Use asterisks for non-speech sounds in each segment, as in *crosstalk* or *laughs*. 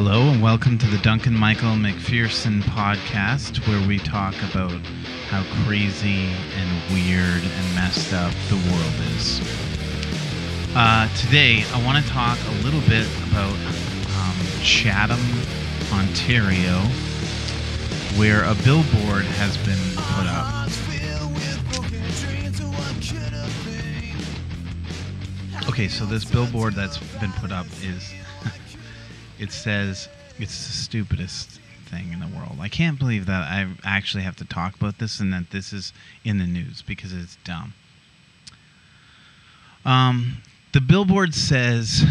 Hello and welcome to the Duncan Michael McPherson podcast, where we talk about how crazy and weird and messed up the world is. Uh, today, I want to talk a little bit about um, Chatham, Ontario, where a billboard has been put up. Okay, so this billboard that's been put up is it says it's the stupidest thing in the world. I can't believe that I actually have to talk about this and that this is in the news because it's dumb. Um, the billboard says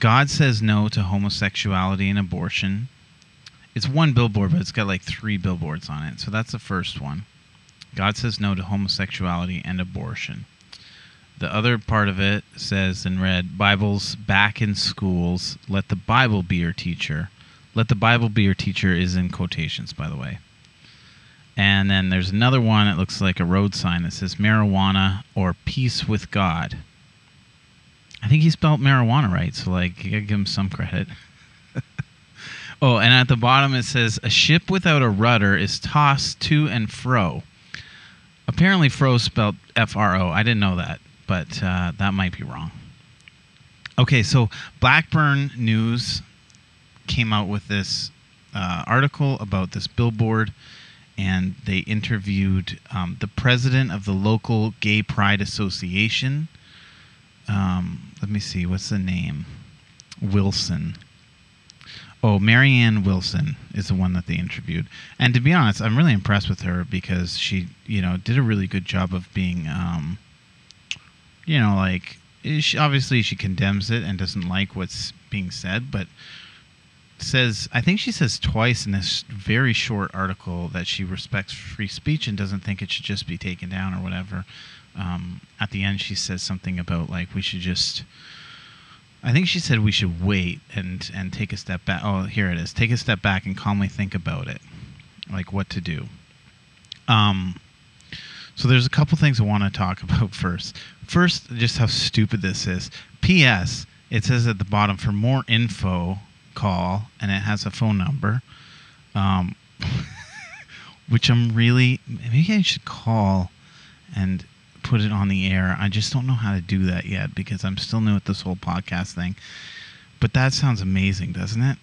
God says no to homosexuality and abortion. It's one billboard, but it's got like three billboards on it. So that's the first one. God says no to homosexuality and abortion. The other part of it says in red Bibles back in schools. Let the Bible be your teacher. Let the Bible be your teacher is in quotations, by the way. And then there's another one that looks like a road sign that says marijuana or peace with God. I think he spelled marijuana right, so like you gotta give him some credit. *laughs* oh, and at the bottom it says a ship without a rudder is tossed to and fro. Apparently, fro spelled F R O. I didn't know that but uh, that might be wrong. Okay, so Blackburn News came out with this uh, article about this billboard, and they interviewed um, the president of the local Gay Pride Association. Um, let me see, what's the name? Wilson. Oh, Marianne Wilson is the one that they interviewed. And to be honest, I'm really impressed with her because she, you know, did a really good job of being. Um, you know, like she, obviously she condemns it and doesn't like what's being said, but says I think she says twice in this very short article that she respects free speech and doesn't think it should just be taken down or whatever. Um, at the end, she says something about like we should just. I think she said we should wait and and take a step back. Oh, here it is. Take a step back and calmly think about it, like what to do. Um, so there's a couple things I want to talk *laughs* about first. First, just how stupid this is. P.S. It says at the bottom for more info, call, and it has a phone number. Um, *laughs* which I'm really maybe I should call and put it on the air. I just don't know how to do that yet because I'm still new at this whole podcast thing. But that sounds amazing, doesn't it?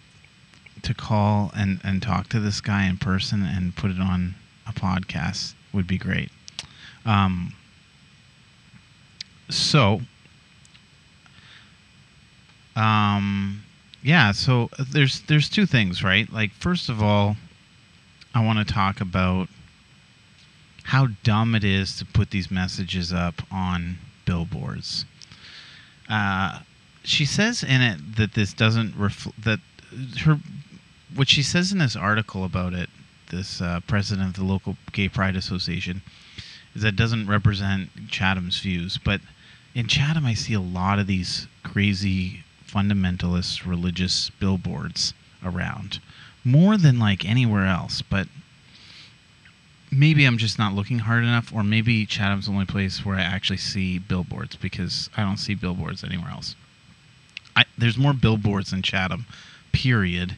To call and, and talk to this guy in person and put it on a podcast would be great. Um, so, um, yeah. So there's there's two things, right? Like first of all, I want to talk about how dumb it is to put these messages up on billboards. Uh, she says in it that this doesn't reflect that her what she says in this article about it. This uh, president of the local gay pride association is that doesn't represent Chatham's views. But in Chatham, I see a lot of these crazy fundamentalist religious billboards around, more than like anywhere else. But maybe I'm just not looking hard enough, or maybe Chatham's the only place where I actually see billboards because I don't see billboards anywhere else. I, there's more billboards in Chatham, period,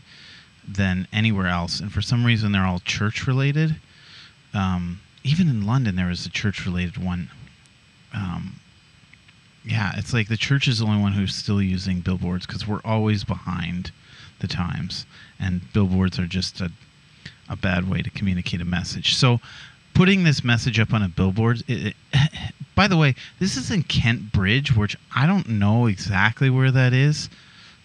than anywhere else, and for some reason they're all church related. Um, even in London, there was a church related one. Um, yeah, it's like the church is the only one who's still using billboards because we're always behind the times, and billboards are just a, a bad way to communicate a message. So, putting this message up on a billboard, it, it, *laughs* by the way, this is in Kent Bridge, which I don't know exactly where that is.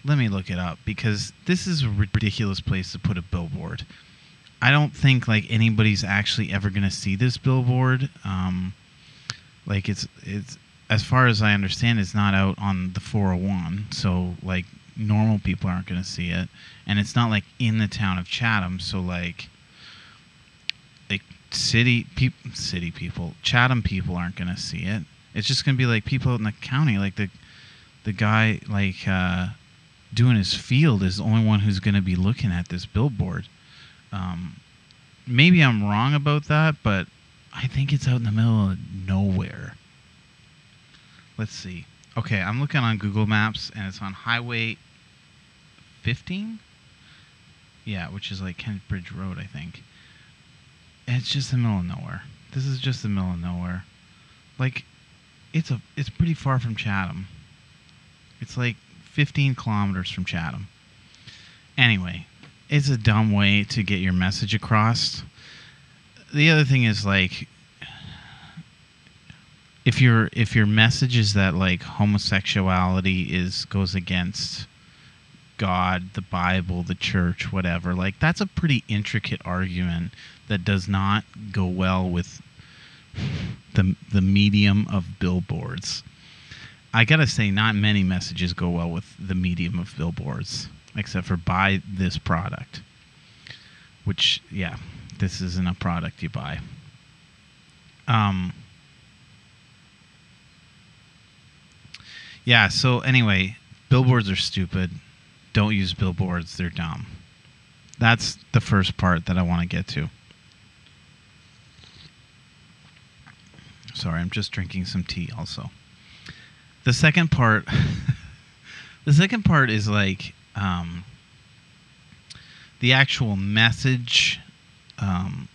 Let me look it up because this is a ridiculous place to put a billboard. I don't think like anybody's actually ever to see this billboard. Um, like it's it's as far as I understand, it's not out on the 401, so like normal people aren't to see it, and it's not like in the town of Chatham, so like like city people, city people, Chatham people aren't to see it. It's just to be like people out in the county, like the the guy like uh, doing his field is the only one who's to be looking at this billboard. Um, maybe I'm wrong about that, but I think it's out in the middle of nowhere. Let's see. Okay, I'm looking on Google Maps and it's on Highway 15. Yeah, which is like Kent Bridge Road, I think. And it's just the middle of nowhere. This is just the middle of nowhere. Like, it's a it's pretty far from Chatham. It's like 15 kilometers from Chatham. Anyway, it's a dumb way to get your message across. The other thing is like if your if your message is that like homosexuality is goes against God, the Bible, the church, whatever, like that's a pretty intricate argument that does not go well with the the medium of billboards. I gotta say, not many messages go well with the medium of billboards, except for buy this product. Which, yeah, this isn't a product you buy. Um. Yeah. So anyway, billboards are stupid. Don't use billboards. They're dumb. That's the first part that I want to get to. Sorry, I'm just drinking some tea also. The second part *laughs* the second part is like um, the actual message um,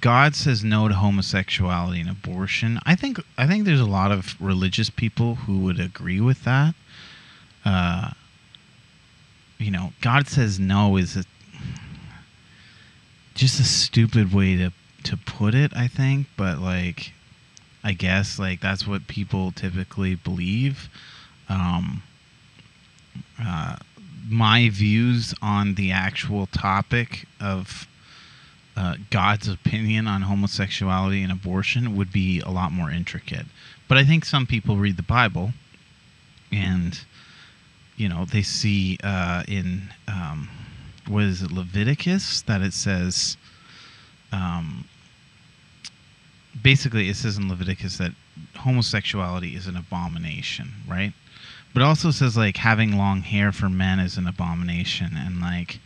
God says no to homosexuality and abortion. I think I think there's a lot of religious people who would agree with that. Uh, you know, God says no is a, just a stupid way to to put it, I think, but like I guess like that's what people typically believe. Um, uh, my views on the actual topic of uh, God's opinion on homosexuality and abortion would be a lot more intricate. But I think some people read the Bible and, you know, they see uh, in, um, what is it, Leviticus, that it says, um, basically, it says in Leviticus that homosexuality is an abomination, right? But also says, like, having long hair for men is an abomination, and, like,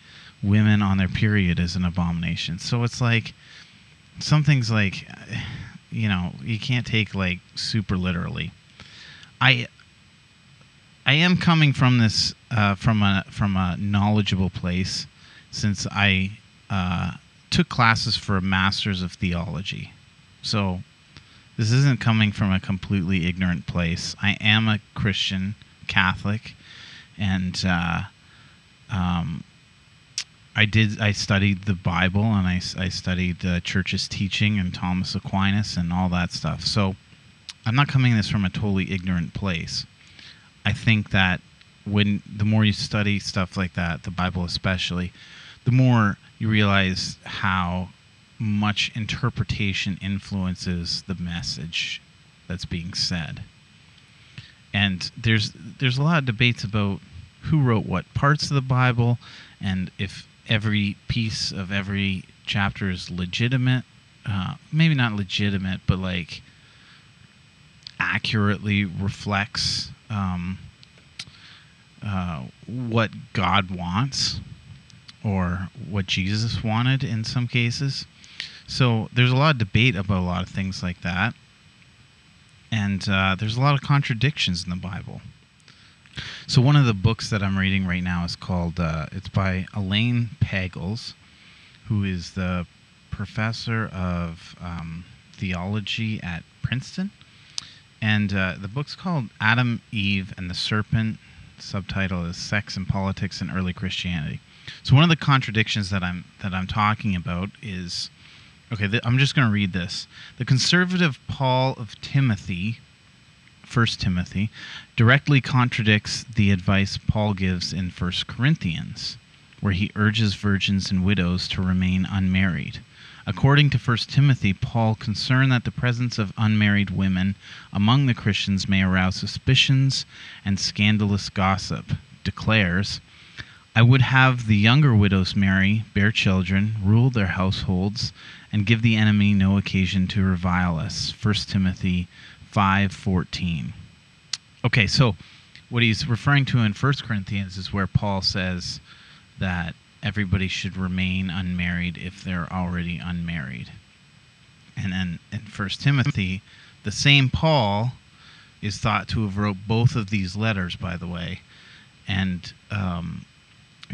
women on their period is an abomination. So it's like something's like *sighs* you know, you can't take like super literally. I I am coming from this uh, from a from a knowledgeable place since I uh, took classes for a master's of theology. So this isn't coming from a completely ignorant place. I am a Christian Catholic, and uh, um, I did. I studied the Bible and I, I studied the church's teaching and Thomas Aquinas and all that stuff. So I'm not coming this from a totally ignorant place. I think that when the more you study stuff like that, the Bible especially, the more you realize how much interpretation influences the message that's being said. And there's there's a lot of debates about who wrote what parts of the Bible and if every piece of every chapter is legitimate. Uh, maybe not legitimate, but like accurately reflects um, uh, what God wants or what Jesus wanted in some cases. So there's a lot of debate about a lot of things like that. And uh, there's a lot of contradictions in the Bible. So one of the books that I'm reading right now is called. Uh, it's by Elaine Pagels, who is the professor of um, theology at Princeton, and uh, the book's called Adam, Eve, and the Serpent. subtitle is Sex and Politics in Early Christianity. So one of the contradictions that I'm that I'm talking about is. Okay, th- I'm just going to read this. The conservative Paul of Timothy 1 Timothy, directly contradicts the advice Paul gives in 1 Corinthians, where he urges virgins and widows to remain unmarried. According to 1 Timothy, Paul, concerned that the presence of unmarried women among the Christians may arouse suspicions and scandalous gossip, declares, I would have the younger widows marry, bear children, rule their households, and give the enemy no occasion to revile us. 1 Timothy 5:14. Okay, so what he's referring to in 1 Corinthians is where Paul says that everybody should remain unmarried if they're already unmarried. And then in 1 Timothy, the same Paul is thought to have wrote both of these letters, by the way, and um,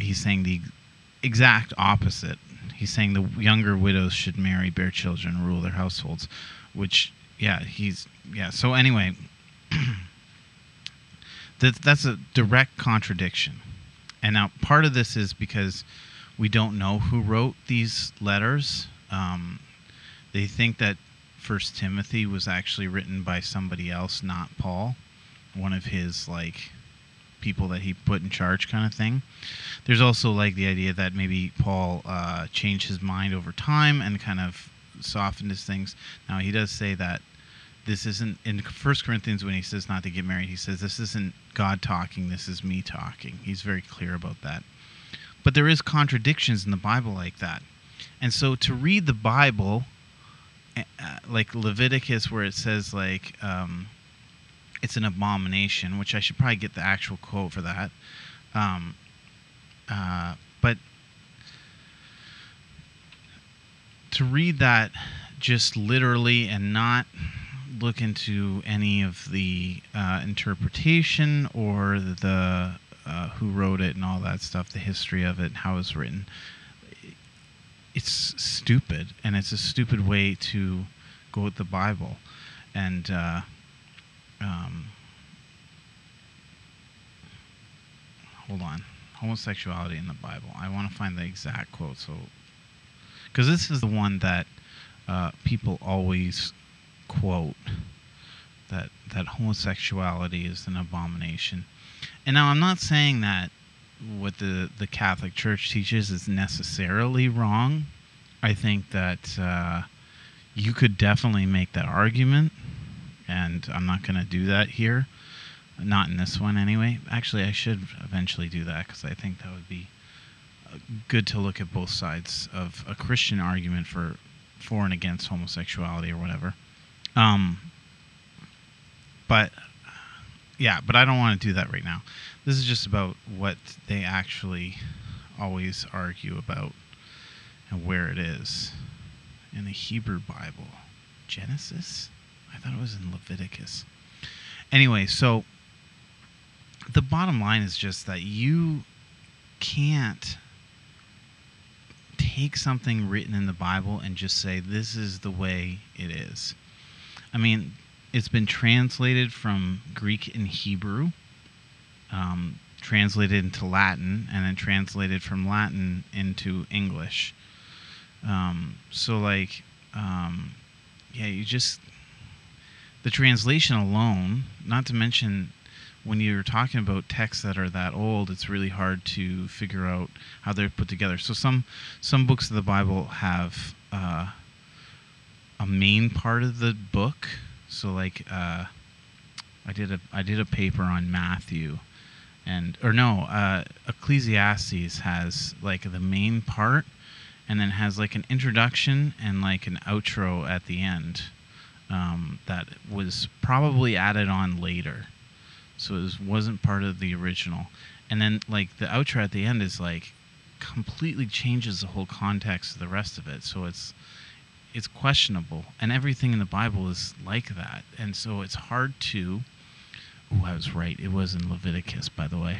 he's saying the exact opposite. He's saying the younger widows should marry, bear children, rule their households, which yeah, he's yeah. So anyway, *clears throat* that that's a direct contradiction. And now part of this is because we don't know who wrote these letters. Um, they think that First Timothy was actually written by somebody else, not Paul, one of his like people that he put in charge, kind of thing. There's also like the idea that maybe Paul uh, changed his mind over time and kind of softened his things. Now he does say that this isn't in First Corinthians when he says not to get married. He says this isn't God talking. This is me talking. He's very clear about that. But there is contradictions in the Bible like that, and so to read the Bible, uh, like Leviticus, where it says like. Um, it's an abomination, which I should probably get the actual quote for that. Um, uh, but to read that just literally and not look into any of the uh, interpretation or the uh, who wrote it and all that stuff, the history of it, and how it was written, it's stupid, and it's a stupid way to go with the Bible, and uh, um, hold on. Homosexuality in the bible. I want to find the exact quote so because this is the one that uh, people always quote that that homosexuality is an abomination. And now i'm not saying that what the the catholic church teaches is necessarily wrong. I think that uh, you could definitely make that argument and I'm not going to do that here. Not in this one, anyway. Actually, I should eventually do that because I think that would be uh, good to look at both sides of a Christian argument for for and against homosexuality or whatever. Um, but yeah, but I don't want to do that right now. This is just about what they actually always argue about and where it is in the Hebrew Bible. Genesis? I thought it was in Leviticus. Anyway, so the bottom line is just that you can't take something written in the Bible and just say this is the way it is. I mean, it's been translated from Greek and Hebrew, um, translated into Latin, and then translated from Latin into English. Um, so, like, um, yeah, you just the translation alone, not to mention when you're talking about texts that are that old, it's really hard to figure out how they're put together. So some some books of the Bible have uh, a main part of the book. So like uh, I did a I did a paper on Matthew, and or no, uh, Ecclesiastes has like the main part, and then has like an introduction and like an outro at the end um, that was probably added on later. So it was, wasn't part of the original. And then, like, the outro at the end is, like, completely changes the whole context of the rest of it. So it's it's questionable, and everything in the Bible is like that. And so it's hard to. Oh, I was right. It was in Leviticus, by the way.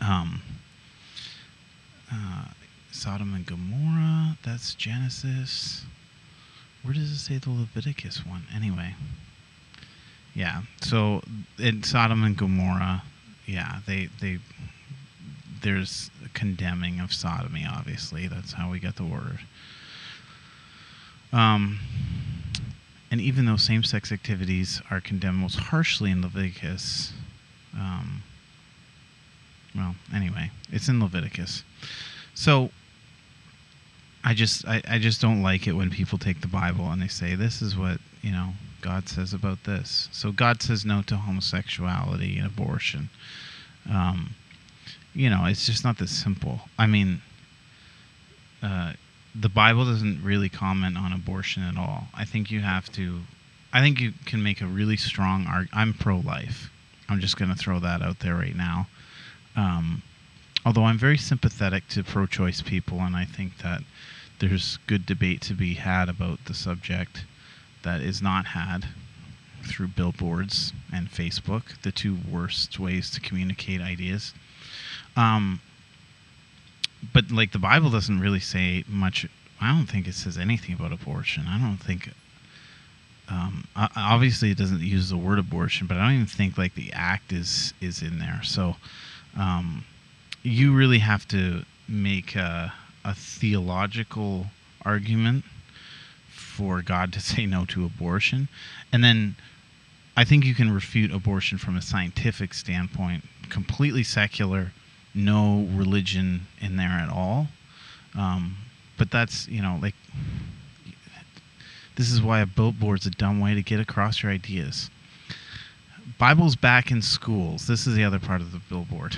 Um, uh, Sodom and Gomorrah. That's Genesis. Where does it say the Leviticus one? Anyway. Yeah. So in Sodom and Gomorrah, yeah, they they there's condemning of sodomy. Obviously, that's how we get the word. Um, and even though same-sex activities are condemned most harshly in Leviticus, um, well, anyway, it's in Leviticus. So I just I, I just don't like it when people take the Bible and they say this is what you know God says about this. So God says no to homosexuality and abortion. Um, you know, it's just not this simple. I mean, uh, the Bible doesn't really comment on abortion at all. I think you have to. I think you can make a really strong argument. I'm pro-life. I'm just going to throw that out there right now. Um, although I'm very sympathetic to pro-choice people, and I think that there's good debate to be had about the subject that is not had through billboards and Facebook, the two worst ways to communicate ideas. Um, but like the Bible doesn't really say much. I don't think it says anything about abortion. I don't think. Um, obviously, it doesn't use the word abortion, but I don't even think like the act is is in there. So, um, you really have to make a, a theological argument for God to *laughs* say no to abortion, and then I think you can refute abortion from a scientific standpoint, completely secular, no religion in there at all. Um, but that's you know like this is why a billboard's a dumb way to get across your ideas. Bible's back in schools. This is the other part of the billboard.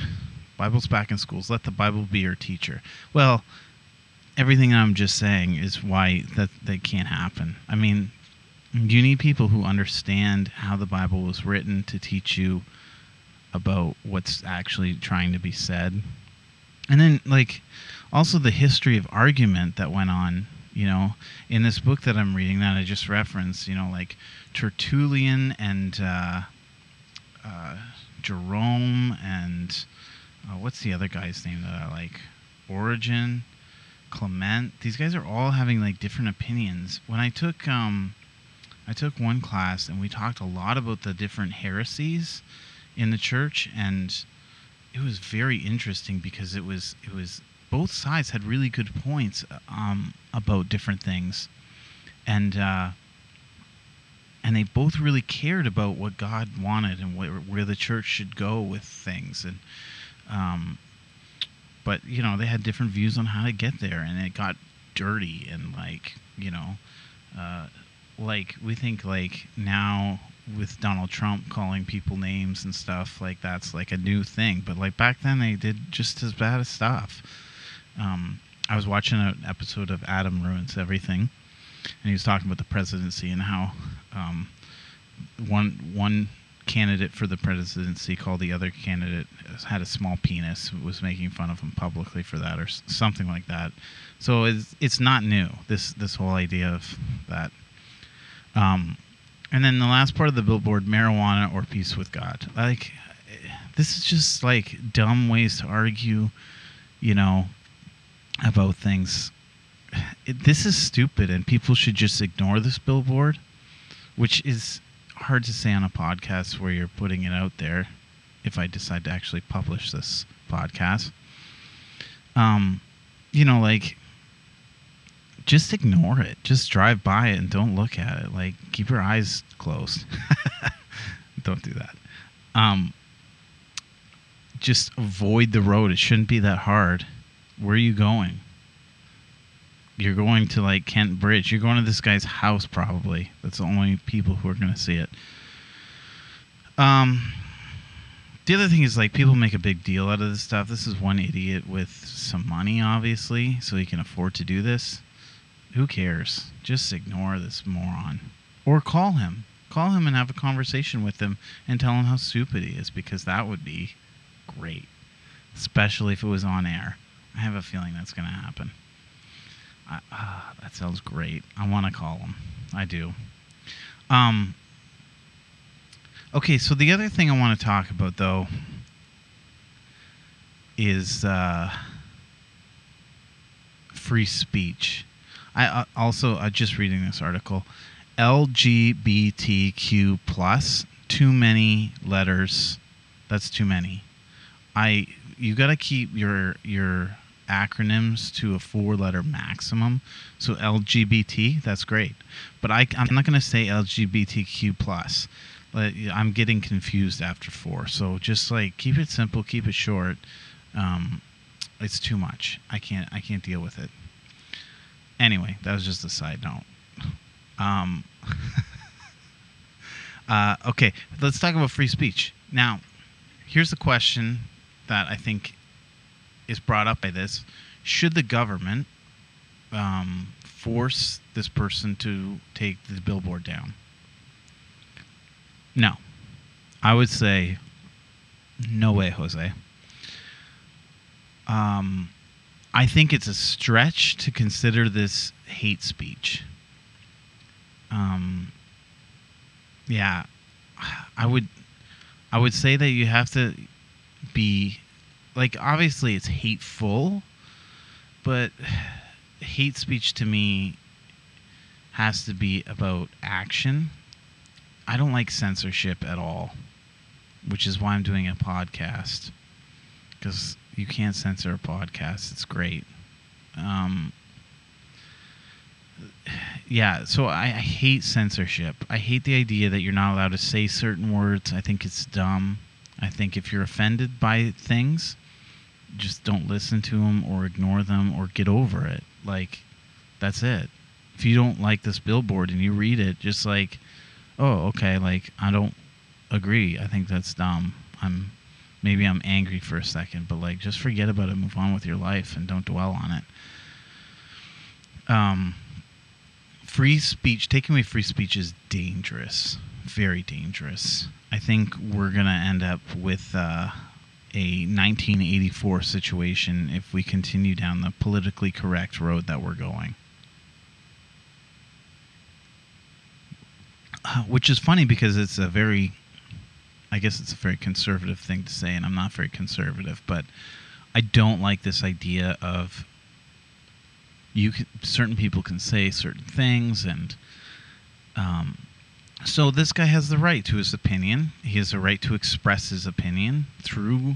Bible's back in schools. Let the Bible be your teacher. Well, everything I'm just saying is why that that can't happen. I mean, you need people who understand how the Bible was written to teach you about what's actually trying to be said. And then like also the history of argument that went on, you know, in this book that I'm reading that I just referenced, you know, like Tertullian and uh, uh, Jerome and uh, what's the other guy's name that I like? Origen, Clement. These guys are all having like different opinions. When I took um, I took one class and we talked a lot about the different heresies in the church and it was very interesting because it was it was both sides had really good points um, about different things and uh, and they both really cared about what God wanted and where, where the church should go with things and um, but you know they had different views on how to get there and it got dirty and like you know uh, like we think like now with Donald Trump calling people names and stuff like that's like a new thing. But like back then they did just as bad as stuff. Um, I was watching an episode of Adam Ruins Everything and he was talking about the presidency and how um, one one candidate for the presidency called the other candidate had a small penis was making fun of him publicly for that or something like that. So it's it's not new this this whole idea of that. Um, and then the last part of the billboard marijuana or peace with god. Like this is just like dumb ways to argue you know about things. It, this is stupid and people should just ignore this billboard which is hard to say on a podcast where you're putting it out there if i decide to actually publish this podcast. Um you know like just ignore it. Just drive by it and don't look at it. Like keep your eyes closed. *laughs* Don't do that. Um just avoid the road. It shouldn't be that hard. Where are you going you're going to like Kent Bridge. You're going to this guy's house probably. That's the only people who are going to see it. Um the other thing is like people make a big deal out of this stuff. This is one idiot with some money obviously, so he can afford to do this. Who cares? Just ignore this moron or call him. Call him and have a conversation with him and tell him how stupid he is because that would be great. Especially if it was on air. I have a feeling that's going to happen. I, ah, that sounds great. I want to call him. I do. Um. Okay, so the other thing I want to talk about though is uh, free speech. I uh, also uh, just reading this article. LGBTQ plus. Too many letters. That's too many. I you got to keep your your acronyms to a four letter maximum. So LGBT, that's great. But I, I'm not going to say LGBTQ plus. I'm getting confused after four. So just like keep it simple, keep it short. Um, it's too much. I can't I can't deal with it. Anyway, that was just a side note. Um, *laughs* uh, okay, let's talk about free speech. Now, here's the question that I think is brought up by this: Should the government um, force this person to take the billboard down? No, I would say no way, Jose. Um, I think it's a stretch to consider this hate speech. Um, yeah, I would, I would say that you have to be, like, obviously it's hateful, but hate speech to me has to be about action. I don't like censorship at all, which is why I'm doing a podcast because you can't censor a podcast. It's great. Um, yeah, so I, I hate censorship. I hate the idea that you're not allowed to say certain words. I think it's dumb. I think if you're offended by things, just don't listen to them or ignore them or get over it. Like, that's it. If you don't like this billboard and you read it, just like, oh, okay, like, I don't agree. I think that's dumb. I'm maybe I'm angry for a second, but like, just forget about it, move on with your life, and don't dwell on it. Um, free speech, taking away free speech is dangerous, very dangerous. I think we're going to end up with uh, a 1984 situation if we continue down the politically correct road that we're going. Uh, which is funny because it's a very, I guess it's a very conservative thing to say, and I'm not very conservative, but I don't like this idea of you can, certain people can say certain things and um, so this guy has the right to his opinion. He has the right to express his opinion through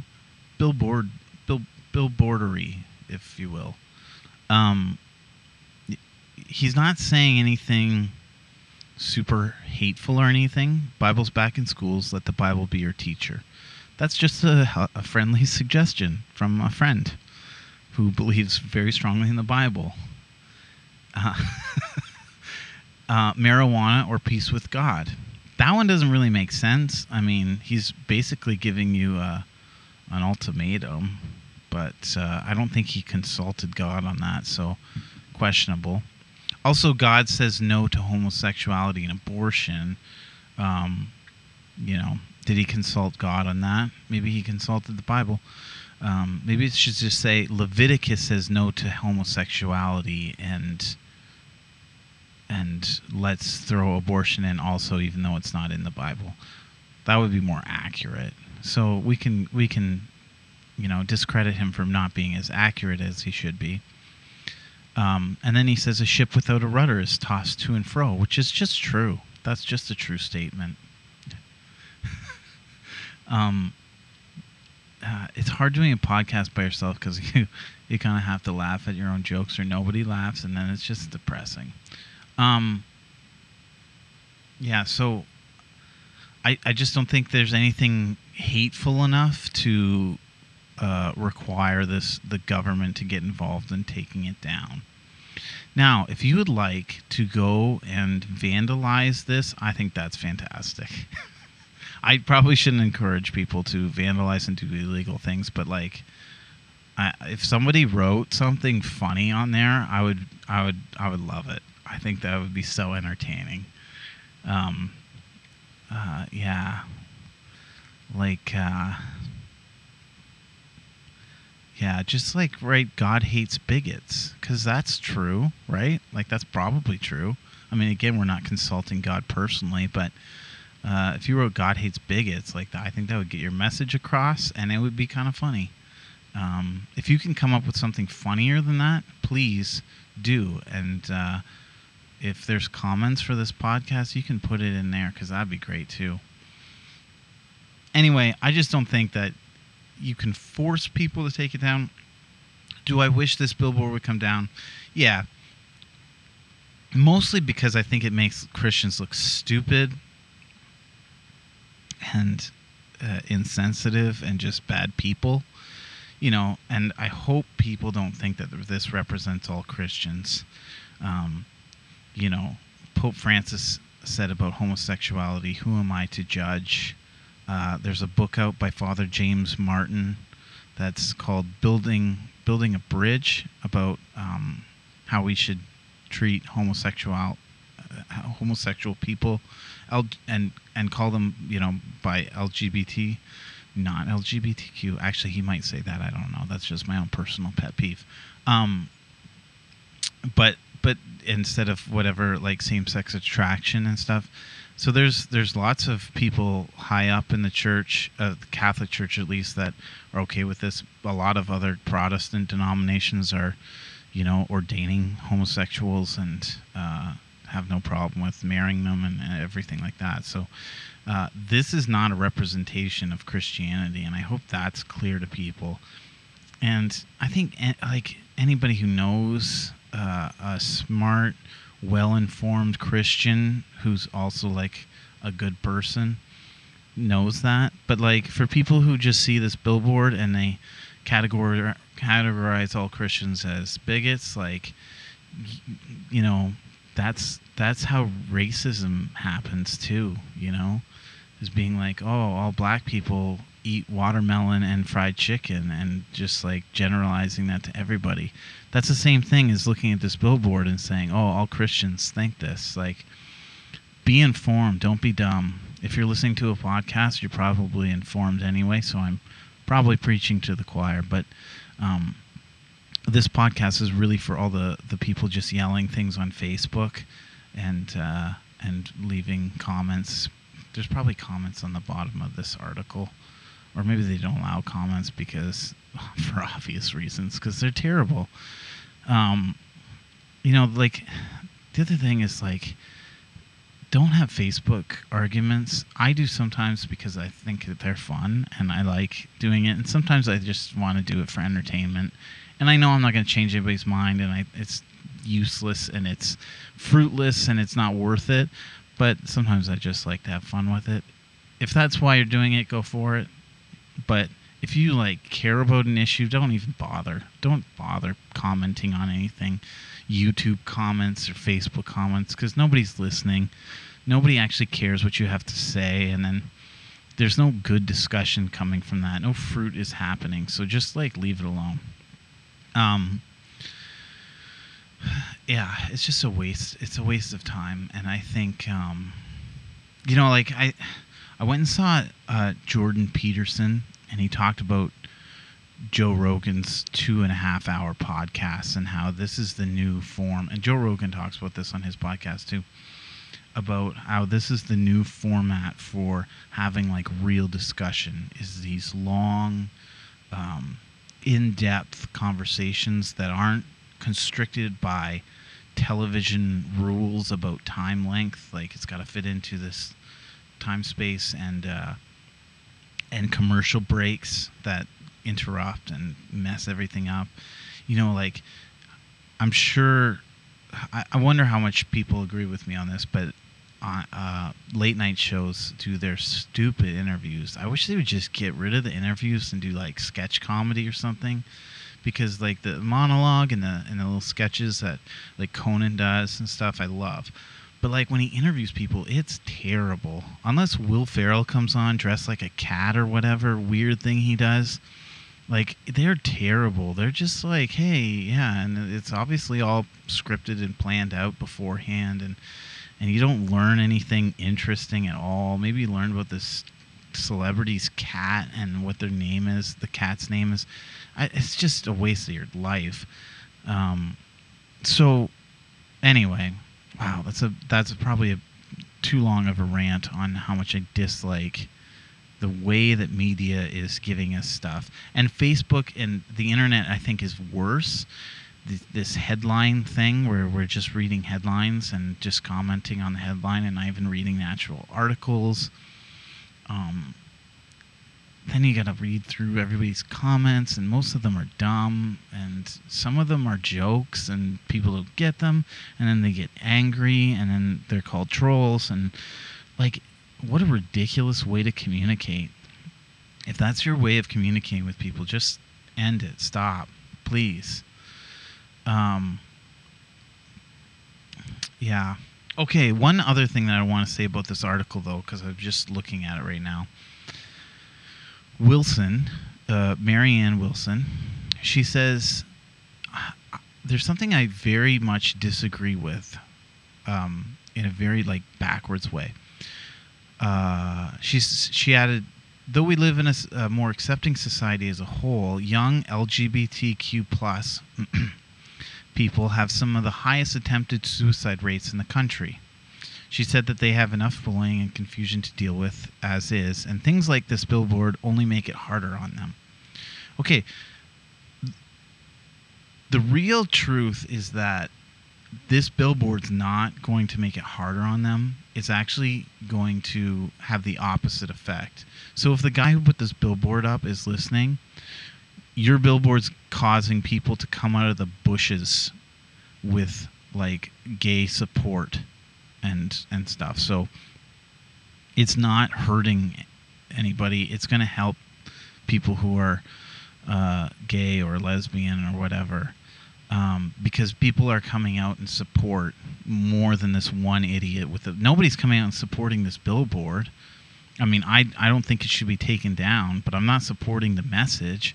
billboard, bill, billboardery, if you will. Um, he's not saying anything super hateful or anything. Bible's back in schools. Let the Bible be your teacher. That's just a, a friendly *laughs* suggestion from a friend who believes very strongly in the Bible. Uh, *laughs* uh, marijuana or peace with God. That one doesn't really make sense. I mean, he's basically giving you a, uh, an ultimatum, but uh, I don't think he consulted God on that, so questionable. Also, God says no to homosexuality and abortion. Um, you know, did he consult God on that? Maybe he consulted the Bible. Um, maybe it should just say Leviticus says no to homosexuality and and let's throw abortion in also, even though it's not in the Bible. That would be more accurate. So we can we can, you know, discredit him from not being as accurate as he should be. Um, and then he says a ship without a rudder is tossed to and fro, which is just true. That's just a true statement. *laughs* um, uh, it's hard doing a podcast by yourself because *laughs* you you kind of have to laugh at your own jokes or nobody laughs, and then it's just depressing. Um, yeah, so I, I just don't think there's anything hateful enough to uh, require this the government to get involved in taking it down. Now, if you would like to go and vandalize this, I think that's fantastic. *laughs* I probably shouldn't encourage people to vandalize and do illegal things, but like, I, if somebody wrote something funny on there, I would, I would, I would love it. I think that would be so entertaining. Um, uh, yeah, like, uh, yeah, just like right, God hates bigots, because that's true, right? Like that's probably true. I mean, again, we're not consulting God personally, but uh, if you wrote God hates bigots, like that, I think that would get your message across, and it would be kind of funny. Um, if you can come up with something funnier than that, please do. And uh, if there's comments for this podcast, you can put it in there because that'd be great too. Anyway, I just don't think that you can force people to take it down. Do I wish this billboard would come down? Yeah. Mostly because I think it makes Christians look stupid and uh, insensitive and just bad people. You know, and I hope people don't think that this represents all Christians. Um, you know, Pope Francis said about homosexuality, who am I to judge? Uh, there's a book out by Father James Martin that's called "Building Building a Bridge" about um, how we should treat homosexual uh, homosexual people, L- and and call them you know by LGBT, not LGBTQ. Actually, he might say that. I don't know. That's just my own personal pet peeve. Um, but but instead of whatever like same sex attraction and stuff. So there's there's lots of people high up in the church, uh, the Catholic Church at least, that are okay with this. A lot of other Protestant denominations are, you know, ordaining homosexuals and uh, have no problem with marrying them and, and everything like that. So uh, this is not a representation of Christianity, and I hope that's clear to people. And I think like anybody who knows uh, a smart, well-informed Christian who's also like a good person knows that. But like for people who just see this billboard and they categorize categorize all Christians as bigots, like you know, that's that's how racism happens too. You know, is being like, oh, all black people eat watermelon and fried chicken, and just like generalizing that to everybody. That's the same thing as looking at this billboard and saying, oh, all Christians think this. Like, be informed. Don't be dumb. If you're listening to a podcast, you're probably informed anyway. So I'm probably preaching to the choir, but. Um, this podcast is really for all the, the people just yelling things on Facebook and uh, and leaving comments. There's probably comments on the bottom of this article, or maybe they don't allow comments because *laughs* for obvious reasons because they're terrible. Um, you know, like the other thing is like don't have Facebook arguments. I do sometimes because I think that they're fun and I like doing it, and sometimes I just want to do it for entertainment. And I know I'm not going to change anybody's mind, and I, it's useless and it's fruitless and it's not worth it. But sometimes I just like to have fun with it. If that's why you're doing it, go for it. But if you like care about an issue, don't even bother. Don't bother commenting on anything, YouTube comments or Facebook comments, because nobody's listening. Nobody actually cares what you have to say, and then there's no good discussion coming from that. No fruit is happening. So just like leave it alone. Um, yeah, it's just a waste. It's a waste of time, and I think, um, you know, like I, I went and saw uh, Jordan Peterson, and he talked about Joe Rogan's two and a half hour podcast and how this is the new form. And Joe Rogan talks about this on his podcast too, about how this is the new format for having like real discussion. Is these long, um, in-depth conversations that aren't constricted by television rules about time length. Like it's got to fit into this time space and uh, and commercial breaks that interrupt and mess everything up. You know, like I'm sure. I, I wonder how much people agree with me on this, but uh, late night shows do their stupid interviews. I wish they would just get rid of the interviews and do like sketch comedy or something, because like the monologue and the and the little sketches that like Conan does and stuff, I love. But like when he interviews people, it's terrible. Unless Will Ferrell comes on dressed like a cat or whatever weird thing he does. Like they're terrible. They're just like, hey, yeah, and it's obviously all scripted and planned out beforehand and and you don't learn anything interesting at all. Maybe you learn about this celebrity's cat and what their name is. The cat's name is. I, it's just a waste of your life. Um, so, anyway, wow, that's a that's probably a too long of a rant on how much I dislike the way that media is giving us stuff. And Facebook and the internet, I think, is worse this headline thing where we're just reading headlines and just commenting on the headline and not even reading the actual articles. Um, then you got to read through everybody's comments, and most of them are dumb, and some of them are jokes, and people don't get them, and then they get angry, and then they're called trolls, and like, what a ridiculous way to communicate. If that's your way of communicating with people, just end it. Stop, please. Um, yeah. Okay, one other thing that I want to say about this article, though, because I'm just looking at it right now. Wilson, uh, Marianne Wilson, she says, There's something I very much disagree with um, in a very like backwards way. Uh, she's she added, though we live in a, a more accepting society as a whole, young LGBTQ plus *clears throat* people have some of the highest attempted suicide rates in the country. She said that they have enough bullying and confusion to deal with as is, and things like this billboard only make it harder on them. Okay, the real truth is that this billboard's not going to make it harder on them. It's actually going to have the opposite effect. So if the guy who put this billboard up is listening, your billboard's causing people to come out of the bushes with like gay support and and stuff. So it's not hurting anybody. It's going to help people who are uh, gay or lesbian or whatever. Um, because people are coming out and support more than this one idiot with the nobody's coming out and supporting this billboard. I mean, I I don't think it should be taken down, but I'm not supporting the message.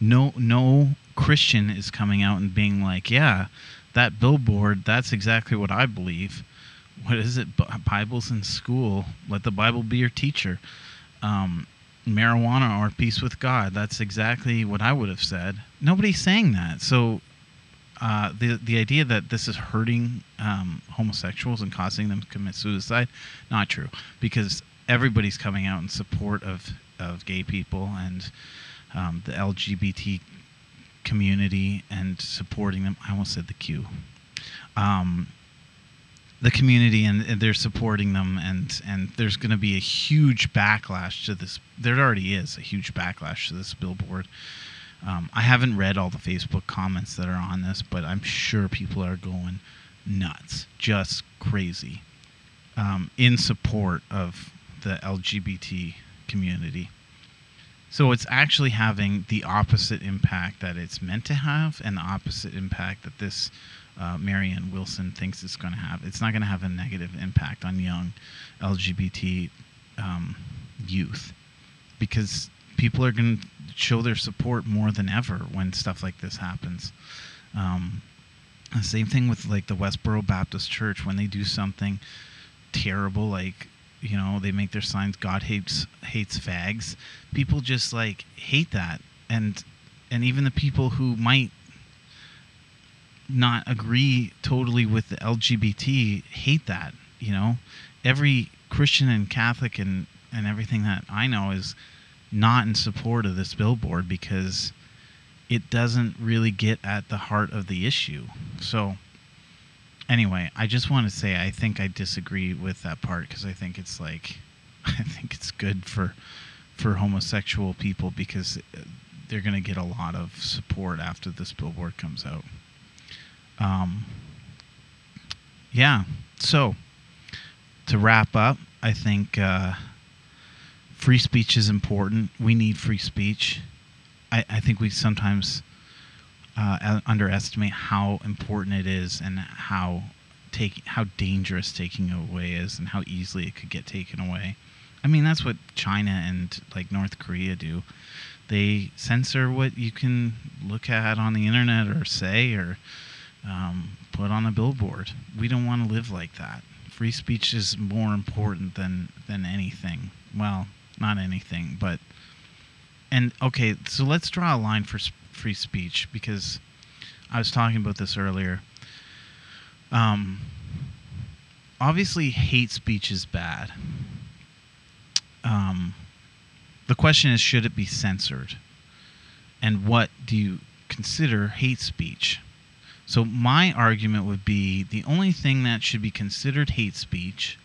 No no Christian is coming out and being like, yeah, that billboard, that's exactly what I believe. What is it? Bibles in school. Let the Bible be your teacher. Um, marijuana or peace with God. That's exactly what I would have said. Nobody's saying that. So uh, the the idea that this is hurting um, homosexuals and causing them to commit suicide, not true. Because everybody's coming out in support of of gay people and um, the LGBT community and supporting them. I almost said the Q. Um, the community and, and, they're supporting them and and there's going to be a huge backlash to this there already is a huge backlash to this billboard. Um, i haven't read all the facebook comments that are on this but i'm sure people are going nuts just crazy um, in support of the lgbt community. So it's actually having the opposite impact that it's meant to have and the opposite impact that this uh, Marianne Wilson thinks it's going to have. It's not going to have a negative impact on young LGBT um, youth because people are going to show their support more than ever when stuff like this happens. Um, same thing with like the Westboro Baptist Church when they do something terrible, like you know they make their signs "God hates hates fags." People just like hate that, and and even the people who might not agree totally with the LGBT hate that. You know, every Christian and Catholic and and everything that I know is not in support of this billboard because it doesn't really get at the heart of the issue. So anyway, I just want to say I think I disagree with that part because I think it's like *laughs* I think it's good for for homosexual people because uh, they're going to get a lot of support after this billboard comes out. Um, yeah. So to wrap up, I think uh, free speech is important. We need free speech. I, I think we sometimes uh, underestimate how important it is and how take how dangerous taking away is and how easily it could get taken away. I mean, that's what China and like North Korea do. They censor what you can look at on the internet or say or um, put on a billboard. We don't want to live like that. Free speech is more important than than anything. Well, not anything, but and okay, so let's draw a line for free speech because I was talking about this earlier. Um, obviously, hate speech is bad. Um, the question is, should it be censored? And what do you consider hate speech? So my argument would be the only thing that should be considered hate speech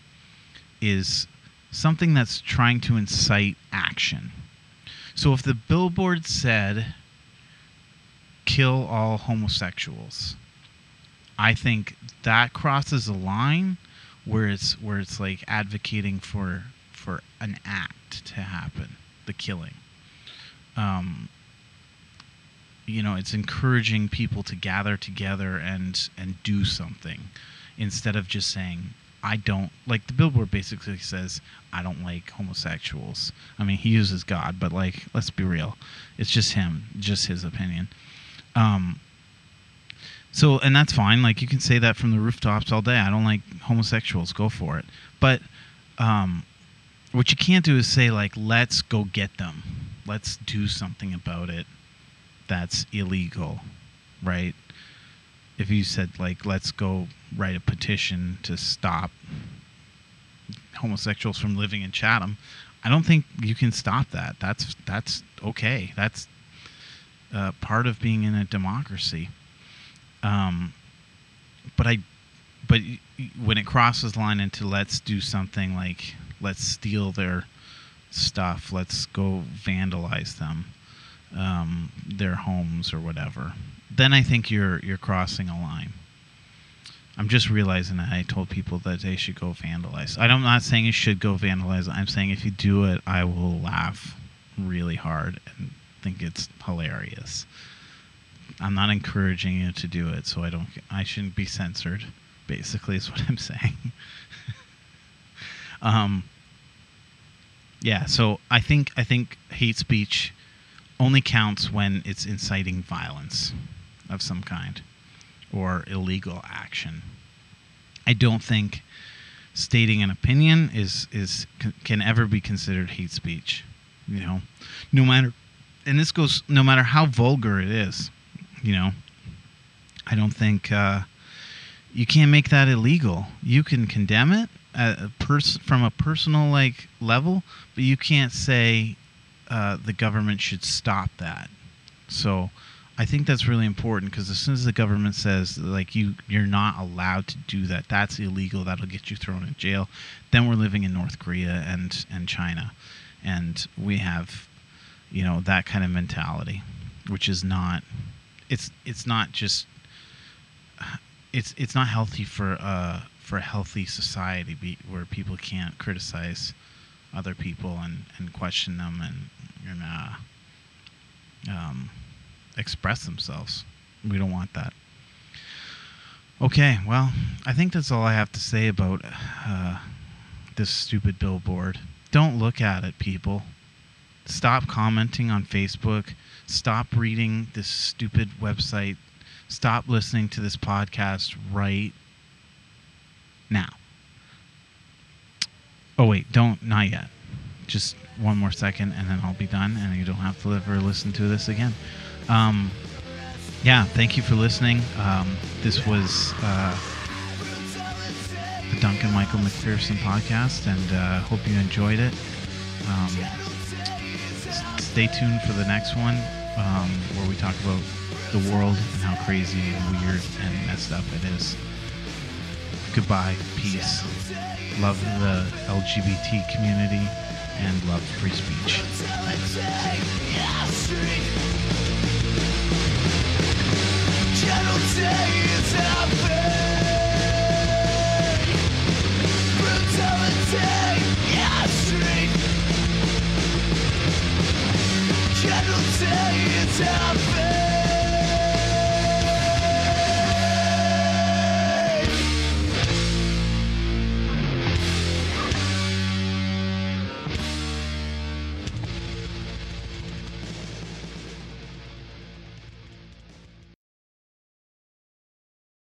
is something that's trying to incite action. So if the billboard said kill all homosexuals, I think that crosses a line where it's where it's like advocating for for an act to happen, the killing. Um, you know it's encouraging people to gather together and and do something instead of just saying I don't like the billboard basically says I don't like homosexuals. I mean, he uses God, but like let's be real. It's just him, just his opinion. Um so and that's fine. Like you can say that from the rooftops all day. I don't like homosexuals. Go for it. But um what you can't do is say like let's go get them. Let's do something about it that's illegal, right? If you said like let's go write a petition to stop homosexuals from living in Chatham, I don't think you can stop that. That's that's okay. That's uh, part of being in a democracy. Um, but I, but when it crosses line into let's do something like let's steal their stuff, let's go vandalize them, um, their homes or whatever, then I think you're you're crossing a line. I'm just realizing that I told people that they should go vandalize. I'm not saying you should go vandalize. I'm saying if you do it, I will laugh really hard and think it's hilarious. I'm not encouraging you to do it, so I don't. I shouldn't be censored. Basically, is what I'm *laughs* saying. um. Yeah. So I think I think hate speech only counts when it's inciting violence of some kind or illegal action. I don't think stating an opinion is is can ever be considered hate speech. You know, no matter, and this goes no matter how vulgar it is. You know, I don't think uh, you can't make that illegal. You can condemn it a pers- from a personal like level, but you can't say uh, the government should stop that. So I think that's really important because as soon as the government says like you you're not allowed to do that, that's illegal. That'll get you thrown in jail. Then we're living in North Korea and and China, and we have, you know, that kind of mentality, which is not. It's it's not just. It's it's not healthy for uh for a healthy society be, where people can't criticize other people and, and question them and and uh, um, express themselves. We don't want that. Okay, well, I think that's all I have to say about uh, this stupid billboard. Don't look at it, people. Stop commenting on Facebook. Stop reading this stupid website. Stop listening to this podcast right now. Oh, wait, don't, not yet. Just one more second and then I'll be done and you don't have to ever listen to this again. Um, yeah, thank you for listening. Um, this was uh, the Duncan Michael McPherson podcast and uh, hope you enjoyed it. Um, stay tuned for the next one um, where we talk about the world and how crazy and weird and messed up it is. Goodbye. Peace. Love the LGBT community and love free speech.